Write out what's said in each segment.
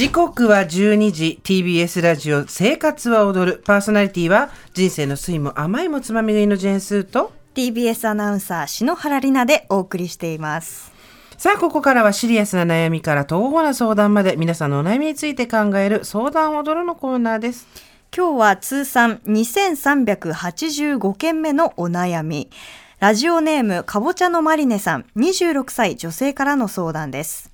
時刻は12時 TBS ラジオ生活は踊る。パーソナリティは人生の酸いも甘いもつまみ食いのジェーンスーと。TBS アナウンサー篠原里奈でお送りしています。さあここからはシリアスな悩みから東方な相談まで皆さんのお悩みについて考える相談踊るのコーナーです。今日は通算2385件目のお悩み。ラジオネームかぼちゃのマリネさん26歳女性からの相談です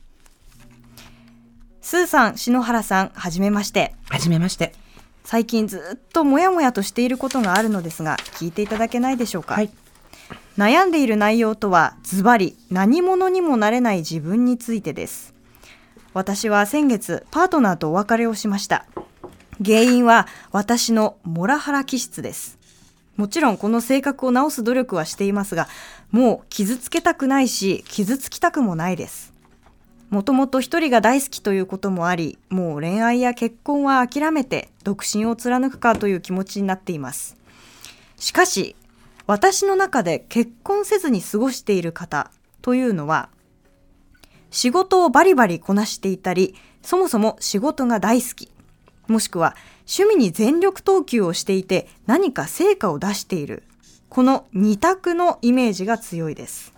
スーさん、篠原さん、はじめまして。はじめまして最近ずっともやもやとしていることがあるのですが、聞いていただけないでしょうか。はい悩んでいる内容とは、ズバリ、何者にもなれない自分についてです。私は先月、パートナーとお別れをしました。原因は、私のモラハラ気質です。もちろんこの性格を直す努力はしていますが、もう傷つけたくないし、傷つきたくもないです。もともと一人が大好きということもあり、もう恋愛や結婚は諦めて独身を貫くかという気持ちになっています。しかし、私の中で結婚せずに過ごしている方というのは、仕事をバリバリこなしていたり、そもそも仕事が大好き、もしくは趣味に全力投球をしていて何か成果を出している、この二択のイメージが強いです。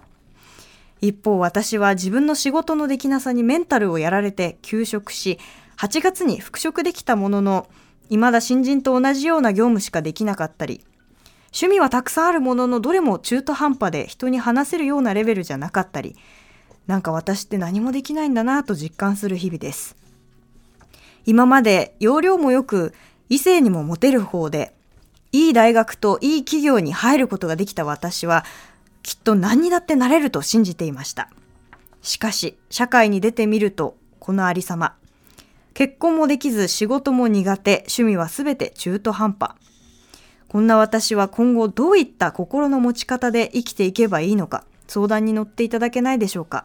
一方私は自分の仕事のできなさにメンタルをやられて休職し、8月に復職できたものの、未だ新人と同じような業務しかできなかったり、趣味はたくさんあるもののどれも中途半端で人に話せるようなレベルじゃなかったり、なんか私って何もできないんだなぁと実感する日々です。今まで容量もよく異性にもモテる方で、いい大学といい企業に入ることができた私は、きっと何にだってなれると信じていました。しかし、社会に出てみると、このありさま。結婚もできず仕事も苦手、趣味はすべて中途半端。こんな私は今後どういった心の持ち方で生きていけばいいのか、相談に乗っていただけないでしょうか。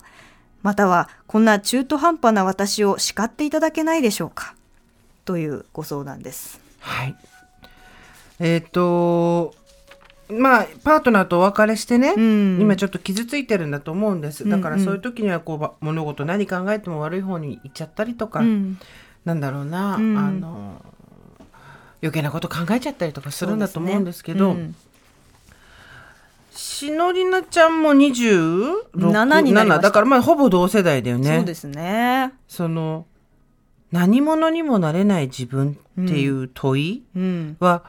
または、こんな中途半端な私を叱っていただけないでしょうか。というご相談です。はいえっ、とまあパートナーとお別れしてね、うん。今ちょっと傷ついてるんだと思うんです。だからうん。うんそういう時にはこうば物事何考えても悪い方に行っちゃったりとか、うん。なんだろうな、うん。あの余計なこと考えちゃったりとかするんだと思うんですけどうん。しのりなちゃんも26 7になりだからまあほぼ同世代だよね。そうですね。その何者にもなれない自分っていう問いうん。は、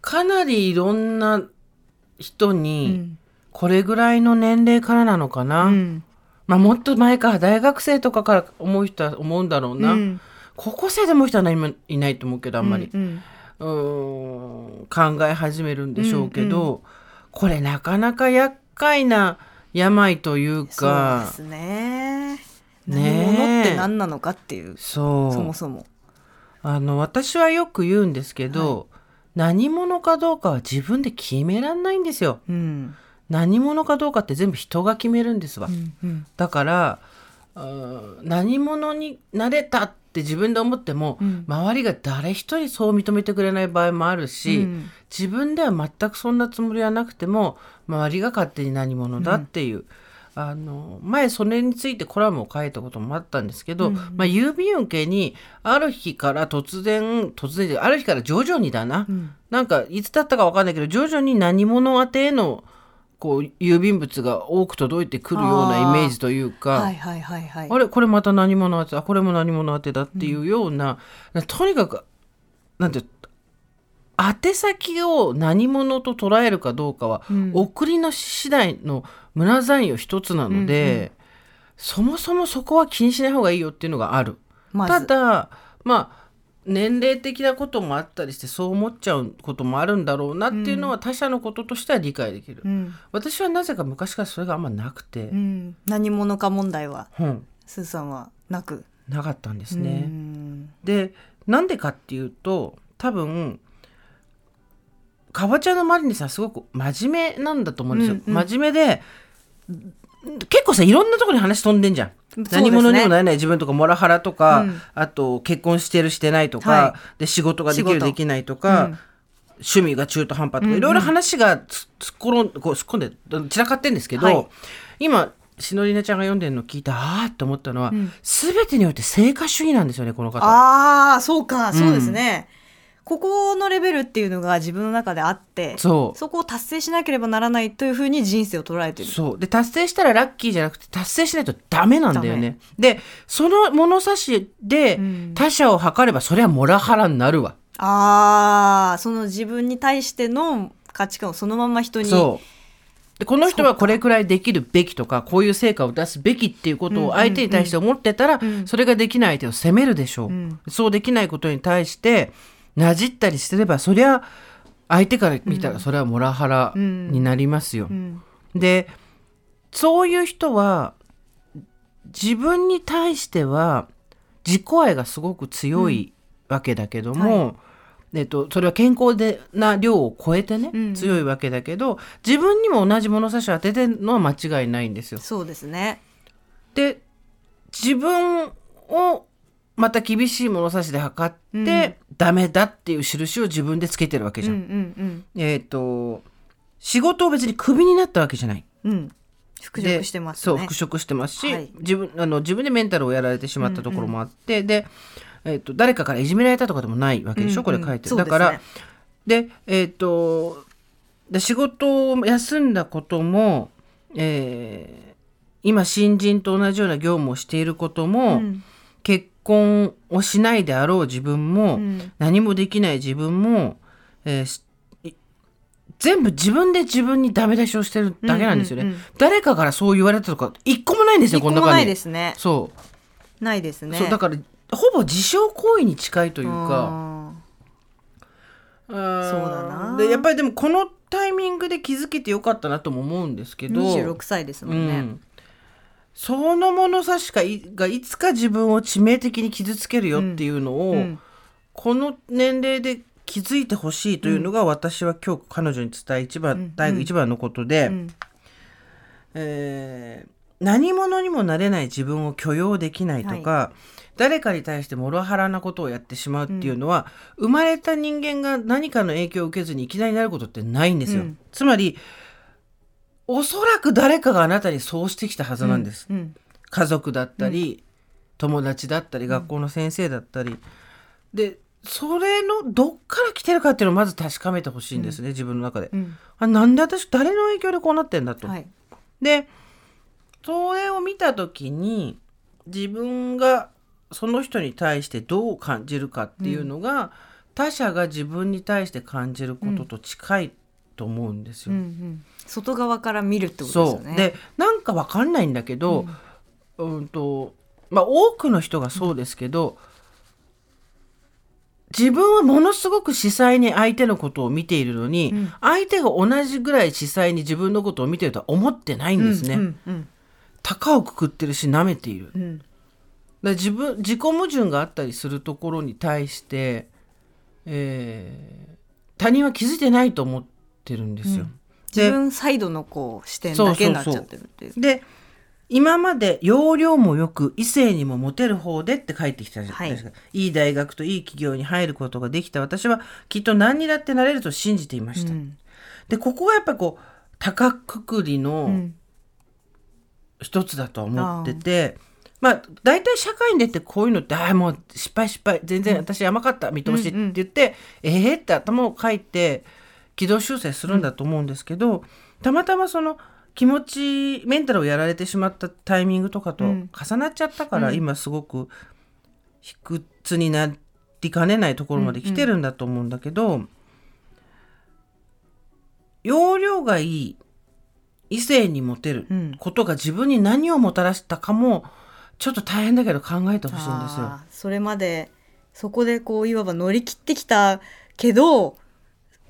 かなりいろんな人うにん。これぐらいの年齢からなのかな、うん。まあもっと前か大学生とかから思う人は思うんだろうな、うん。高校生でもう人は何もいないと思うけどあんまり、うんうーん考え始めるんでしょうけど、うんこれなかなか厄介な病というそうかですね。ね何え者って何なのかっていう、そう。そもそも。あの私はよく言うんですけど、何者かどうかは自分で決めらんないんですよ。うん。何者かどうかって全部人が決めるんですわ。うんうんだから何者になれたって自分で思っても、うん周りが誰一人そう認めてくれない場合もあるし、うん自分では全くそんなつもりはなくても周りが勝手に何者だっていう、あの前それについてコラムを書いたこともあったんですけど、うんまあ、郵便受けにある日から突然突然である日から徐々にだな、うんなんかいつだったかわかんないけど徐々に何者宛てへのこう郵便物が多く届いてくるようなイメージというか。はいはいはいはい。あれこれまた何者当てあこれも何者当てだっていうような、とにかくなんて宛先を何者と捉えるかどうかは、うん。送りの次第の胸残用一つなので、そもそもそこは気にしない方がいいよっていうのがある。たまず。だまあ年齢的なこともあったりしてそう思っちゃうこともあるんだろうなっていうのは他者のこととしては理解できる。うん。私はなぜか昔からそれがあんまなくて。う、ん、何者か問題はうん。スーさんはなく。なかったんですうね。ん。でなんでかっていうと多分かぼちゃのマリネさんすごく真面目なんだと思うんですよ。うんうん。真面目で結構さいろんなところに話飛んでんじゃん。ね何者にもなれない自分とかモラハラとか、うん。あと結婚してるしてないとか、はで仕事ができるできないとか、うん。趣味が中途半端とか、いろいろ話がつ突っ込んこう突っ込んで散らかってんですけど、はい。今しのりなちゃんが読んでるのを聞いてああって思ったのは、うん。全てにおいて成果主義なんですよねこの方。ああそうかそうですね、ここのレベルっていうのが自分の中であってそう。そこを達成しなければならないというふうに人生を捉えてる。そう。で達成したらラッキーじゃなくて達成しないとダメなんだよね。でその物差しでうん。他者を測ればそれはモラハラになるわ。ああその自分に対しての価値観をそのまま人にそう。でこの人はこれくらいできるべきとかこういう成果を出すべきっていうことを相手に対して思ってたら、うん。それができない相手を責めるでしょう、うん。そうできないことに対してなじったりすればそりゃ相手から見たらそれはモラハラになりますよ。うん。でそういう人は自分に対しては自己愛がすごく強いわけだけども、はえっと、それは健康でな量を超えてね、うん。強いわけだけど自分にも同じ物差しを当ててるのは間違いないんですよ。そうですね。で自分をまた厳しい物差しで測って、うん。ダメだっていう印を自分でつけてるわけじゃん。うんうんえっ、と仕事を別にクビになったわけじゃない。うん。うん復で職してますね。そう復職してますし、はい。自分あの自分でメンタルをやられてしまったところもあって、で、えっと誰かからいじめられたとかでもないわけでしょ、これ書いてる、だからでえっ、とで仕事を休んだことも、えー今新人と同じような業務をしていることも、うん。結婚をしないであろう自分も、うん。何もできない自分も、えー全部自分で自分にダメ出しをしてるだけなんですよね。うんうんうん。誰かからそう言われたとか一個もないんですよ一個もないこの中に。ですね。そう。ないですね。そうだからほぼ自傷行為に近いというか。そうだな。でやっぱりでもこのタイミングで気づけてよかったなとも思うんですけーど。26歳ですもんね、うんその物差しかいがいつか自分を致命的に傷つけるよっていうのを、うん。この年齢で気づいてほしいというのが私は今日彼女に伝え一番、うん。大一番のことで、うん。えー何者にもなれない自分を許容できないとか、誰かに対してモラハラなことをやってしまうっていうのは、生まれた人間が何かの影響を受けずにいきなりなることってないんですよ。うん。つまりおそらく誰かがあなたにそうしてきたはずなんです。うん家族だったり、友達だったり学校の先生だったり、でそれのどっから来てるかっていうのをまず確かめてほしいんですね、自分の中で。うん。あなんで私誰の影響でこうなってんだと。はい。でそれを見た時に自分がその人に対してどう感じるかっていうのが、他者が自分に対して感じることと近いと思うんですよ。うんうん外側から見るってことでねなんかわかんないんだけど、うん、とまあ多くの人がそうですけど、自分はものすごく視細に相手のことを見ているのに、うん相手が同じぐらい視細に自分のことを見てるとは思ってないんですね。うんうん高をくくってるし舐めている。うんら自分自己矛盾があったりするところに対して、えー他人は気づいてないと思ってるんですよ。で自分サイドのこう視点だけになっちゃってるっていう。で今まで容量もよく異性にもモテる方でって書いてきたじゃはい。ないですか、い、い大学といい企業に入ることができた私はきっと何にだってなれると信じていました、うん。でここがやっぱりこう高くくりうのん。一つだとは思ってて、まあ大体社会に出てこういうのって「ああもう失敗失敗。全然私甘かった。見通し」って言って「ええって頭をかいて軌道修正するんだと思うんですけど、たまたまその気持ちメンタルをやられてしまったタイミングとかとうん。重なっちゃったから、うん。今すごく卑屈になりかねないところまで来てるんだと思うんだけど、容量がいい異性にモテるうん。ことが自分に何をもたらしたかもちょっと大変だけど考えてほしいんですよ。それまでそこでこういわば乗り切ってきたけど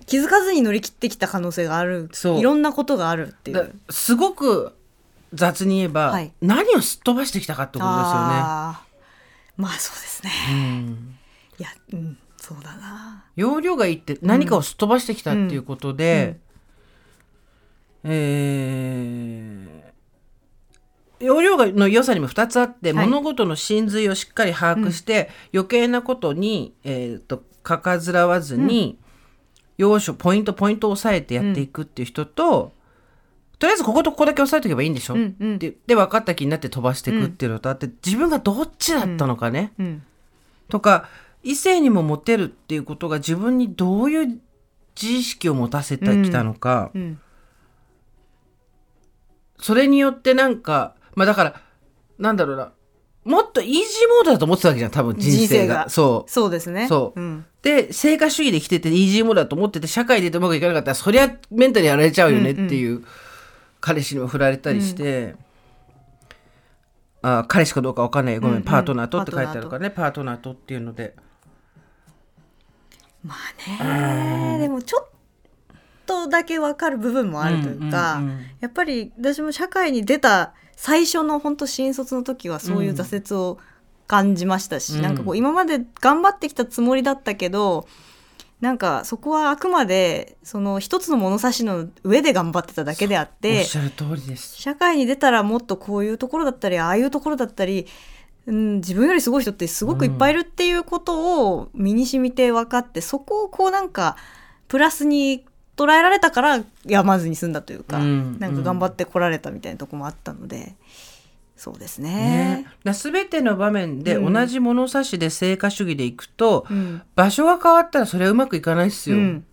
気づかずに乗り切ってきた可能性がある。そう。いろんなことがあるっていだうすごく雑に言えば、はい。何をすっ飛ばしてきたかってことですよね。まあそうですね。うん。いやうんそうだな。容量がいいって何かをすっ飛ばしてきたっていうことで、えー容量がの良さにも2つあって、はい。物事の真髄をしっかり把握して、余計なことに、えー、とかかずらわずに、要所ポイントポイントを押さえてやっていくっていう人と、とりあえずこことここだけ押さえとけばいいんでしょ、うんうん。でで分かった気になって飛ばしていくっていうのとあって、自分がどっちだったのかね、うん。とか異性にもモテるっていうことが自分にどういう自意識を持たせてきたのか、うん。それによってなんかまあだからなんだろうなもっとイージーモードだと思ってたわけじゃん多分人生が。そう。そうですね。そう。うん。で成果主義で生きててイージーモードだと思ってて社会でうまくいかなかったらそりゃメンタルやられちゃうよねっていう、彼氏にも振られたりして、あ彼氏かどうかわかんないよ。ごめん、うんうん。パートナーとって書いてあるからね。パートナーと。っていうので。まあねでもちょっとだけわかる部分もあるというか、やっぱり私も社会に出た最初の本当新卒の時はそういう挫折を感じましたし、うん。なんかこう今まで頑張ってきたつもりだったけどなんかそこはあくまでその一つの物差しの上で頑張ってただけであっおってしゃる通りです。社会に出たらもっとこういうところだったりああいうところだったり、うん、自分よりすごい人ってすごくいっぱいいるっていうことを身に染みて分かって、そこをこうなんかプラスに捉えられたからやまずに済んだというか、うんなんか頑張ってこられたみたいなとこもあったので、そうですね。ね。、だ全ての場面でうん。同じ物差しで成果主義でいくと、うん。場所が変わったらそれはうまくいかないっすよ、うん。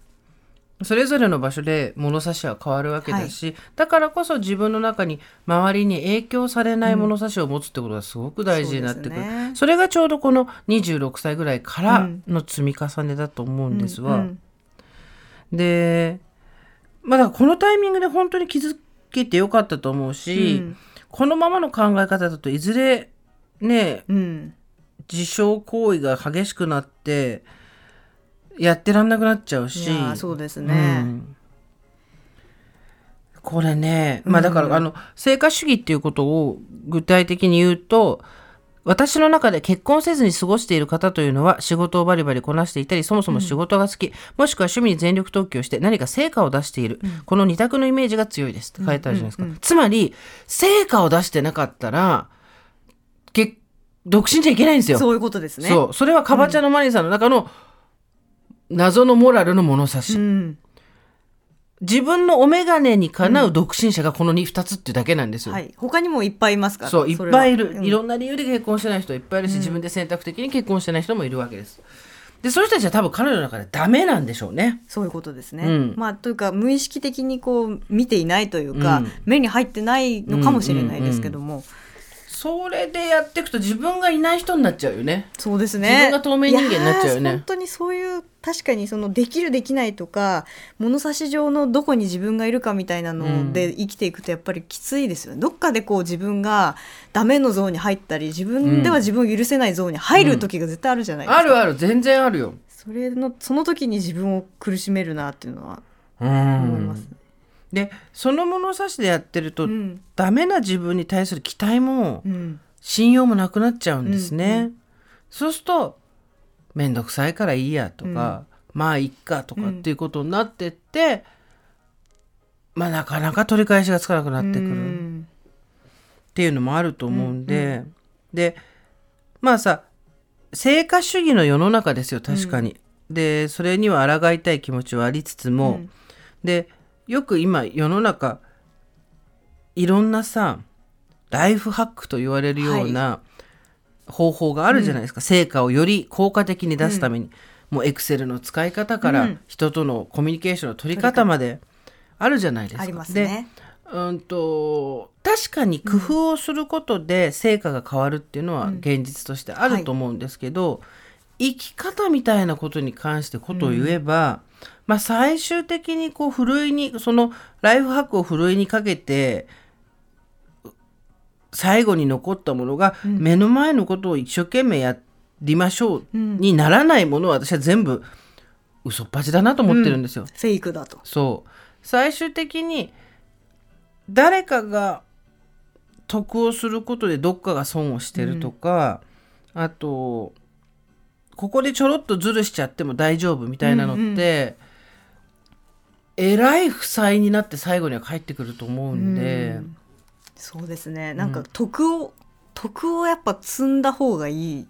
それぞれの場所で物差しは変わるわけだし、だからこそ自分の中に周りに影響されない物差しを持つってことがすごく大事になってくる、そうですね。それがちょうどこの26歳ぐらいからの積み重ねだと思うんですわ。うんでまあだこのタイミングで本当に気づけてよかったと思うし、うん。このままの考え方だといずれねうん。自傷行為が激しくなってやってらんなくなっちゃういしそうですうね。ん。これねまあだから、うん。あの成果主義っていうことを具体的に言うと私の中で結婚せずに過ごしている方というのは仕事をバリバリこなしていたりそもそも仕事が好き、もしくは趣味に全力投球をして何か成果を出している、この二択のイメージが強いですって書いてあるじゃないですか、うんうんうんつまり成果を出してなかったらけ独身じゃいけないんですよ。そういうことですね。そう。それはカバチャのマリーさんの中の謎のモラルの物差し、うん自分のお眼鏡にかなう独身者がこの 2, 2つっていうだけなんですよ、はい、他にもいっぱいいますから。そういっぱいいる、うん。いろんな理由で結婚してない人いっぱいいるし、自分で選択的に結婚してない人もいるわけです。でそういう人たちは多分彼女の中でダメなんでしょうね。そういうことですね。うん。まあというか無意識的にこう見ていないというか、うん。目に入ってないのかもしれないですけども、それでやっていくと自分がいない人になっちゃうよねそうですね。自分が透明人間になっちゃうよね本当にそういう確かにそのできるできないとか物差し上のどこに自分がいるかみたいなので生きていくとやっぱりきついですよね。どっかでこう自分がダメのゾーンに入ったり自分では自分を許せないゾーンに入る時が絶対あるじゃないですか。あるある全然あるよそれのその時に自分を苦しめるなっていうのはう思いますん。でその物差しでやってると、うん。ダメな自分に対する期待もうん。信用もなくなっちゃうんですね。うんうそうすると面倒くさいからいいやとか、まあいっかとかっていうことになってって、まあなかなか取り返しがつかなくなってくうる。っんていうのもあると思うんで、でまあさ成果主義の世の中ですよ確かに。でそれには抗いたい気持ちはありつつも、うん。でよく今世の中いろんなさライフハックと言われるような方法があるじゃないですか、成果をより効果的に出すために、もうエクセルの使い方からうん。人とのコミュニケーションの取り方まであるじゃないですか。ありますね。でうんと確かに工夫をすることで成果が変わるっていうのは現実としてあると思うんですけど、生き方みたいなことに関してことを言えば、まあ最終的にこうふるいにそのライフハックをふるいにかけて最後に残ったものが目の前のことを一生懸命やりましょうにならないものは私は全部嘘っぱちだなと思ってるんですよ。フェイクだと。そう。最終的に誰かが得をすることでどっかが損をしてるとか、あとここでちょろっとズルしちゃっても大丈夫みたいなのって、えらい負債になって最後には返ってくると思うんで、うん。そうですね。なんか徳を、徳をやっぱ積んだ方がいいん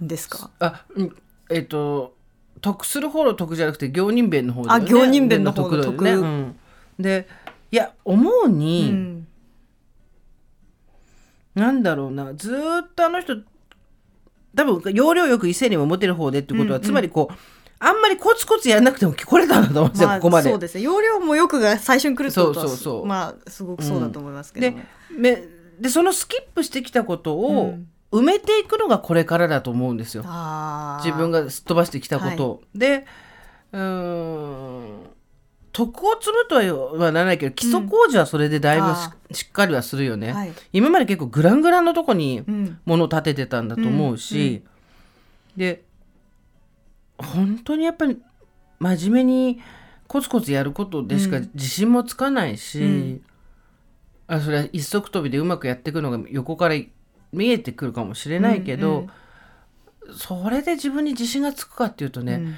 ですか？あうん。えっ、と得する方の得じゃなくて行人弁の方だよね。あ行人弁の方の弁だよね。得。うん。でいや思うに、うんなんだろうな。ずーっとあの人多分要領よく異性にもモテる方でってことは、うんうん。つまりこうあんまりコツコツやんなくても来れたんだと思うんですよ、まあここまで。そう。ですね。容量もよくが最初に来るってことはそう。そうそうまあすごくそうだと思いますけど。でも、めでそのスキップしてきたことをうん。埋めていくのがこれからだと思うんですよ。あー。自分がすっ飛ばしてきたこと。を。でうーん徳を積むとはならないけど基礎工事はそれでだいぶし,、っかりはするよね。はい。今まで結構グラングランのとこにうん。物を建ててたんだと思うし、で本当にやっぱり真面目にコツコツやることでしかうん。自信もつかないし、うん。あそれは一足飛びでうまくやっていくのが横から見えてくるかもしれないけど、それで自分に自信がつくかっていうとね、うん。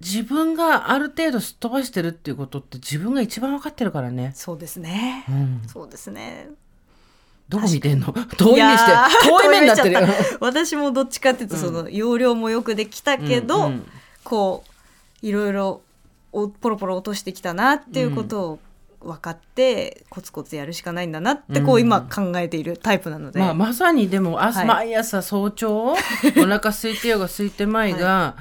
自分がある程度すっ飛ばしてるっていうことって自分が一番分かってるからね。そうですね。うん、そうですねどこ見てんの？遠い目して遠い目になってる。私もどっちかっていうとその容量もよくできたけど、うんうんこういろいろおポロポロ落としてきたなっていうことを分かって、コツコツやるしかないんだなってこううん今考えているタイプなので、まあ、まさにでも朝、はい。毎朝早朝お腹空いてようが空いてまいが、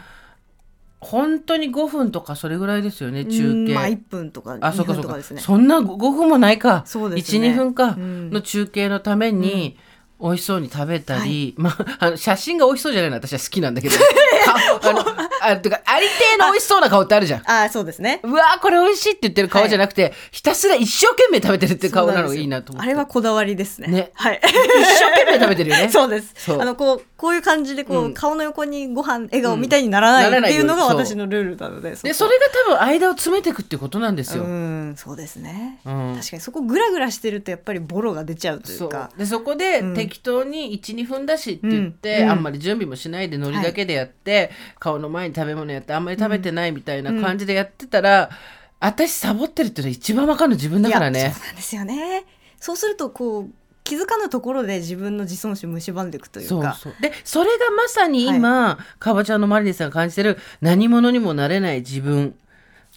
本当に5分とかそれぐらいですよね中継、うんまあ1分とか2あそうかそうか。分とかですね。そんな5分もないか。そうですね。12分か。うん。の中継のために、美味しそうに食べたり、まあ、あの写真が美味しそうじゃないの私は好きなんだけど。顔あのあてかありてえの美味しそうな顔ってあるじゃん。あそうですね。うわーこれ美味しいって言ってる顔じゃなくて、ひたすら一生懸命食べてるって顔なのがいいなと思って。あれはこだわりですね。ね。はい。一生懸命食べてるよね。そうです。あのこうこういう感じでこう、うん。顔の横にご飯笑顔みたいにならないっていうのが私のルールなので。でそれが多分間を詰めていくっていうことなんですよ。うん。そうですね。うん。確かにそこグラグラしてるとやっぱりボロが出ちゃうといそう。うか。でそこでうん。適当に12分だしって言って、うん。あんまり準備もしないでノリだけでやって、顔の前に食べ物やってあんまり食べてないみたいな感じでやってたら、私サボってるっていうのは一番わかるの自分だからね。そうなんですよね。そうするとこう気づかぬところで自分の自尊心蝕んでいくというか。そうそう。でそれがまさに今、かばちゃんのマリネさんが感じてる何者にもなれない自分。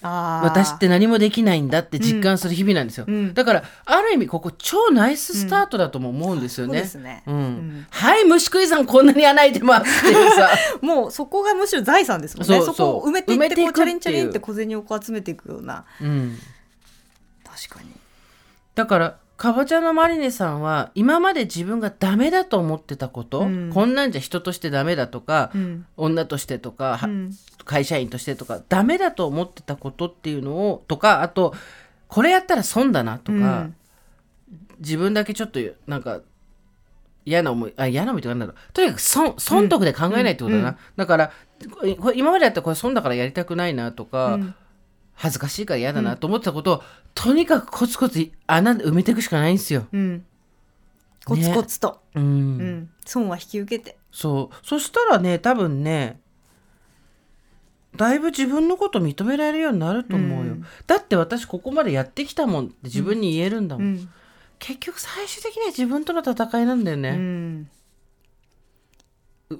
私って何もできないんだって実感する日々なんですよ、うん。だからある意味ここ超ナイススタートだとも思うんですよね、そうですね。うん。うん。はい虫食いさんこんなに穴開いてますっていうさ。もうそこがむしろ財産ですもんね。そうそう。そこを埋めていってこうチャリンチャリンっって小銭をこう集めていくような。うん。確かに。だからかぼちゃのマリネさんは今まで自分がダメだと思ってたこと、うん。こんなんじゃ人としてダメだとか、うん。女としてとか、はうん。会社員としてとかダメだと思ってたことっていうのをとかあとこれやったら損だなとか、うん。自分だけちょっとなんか嫌な思いあ嫌な思いってなんだろう。とにかく損損得で考えないってことだな、うんだから今までやったらこれ損だからやりたくないなとか、うん。恥ずかしいから嫌だなと思ってたことを、とにかくコツコツ穴で埋めていくしかないんですよ。うん。コツコツと、うん。うん、損は引き受けて。そう。そしたらね多分ねだいぶ自分のこと認められるようになると思うよ、うん。だって私ここまでやってきたもんって自分に言えるんだもん、うん。結局最終的には自分との戦いなんだようね、ん。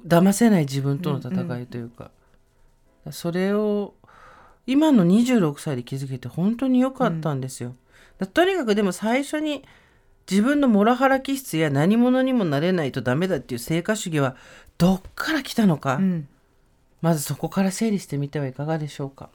騙せない自分との戦いというか、それを今の26歳で気づけて本当に良かったんですよ、だとにかくでも最初に自分のモラハラ気質や何者にもなれないとダメだっていう成果主義はどっから来たのか、うん。まずそこから整理してみてはいかがでしょうか。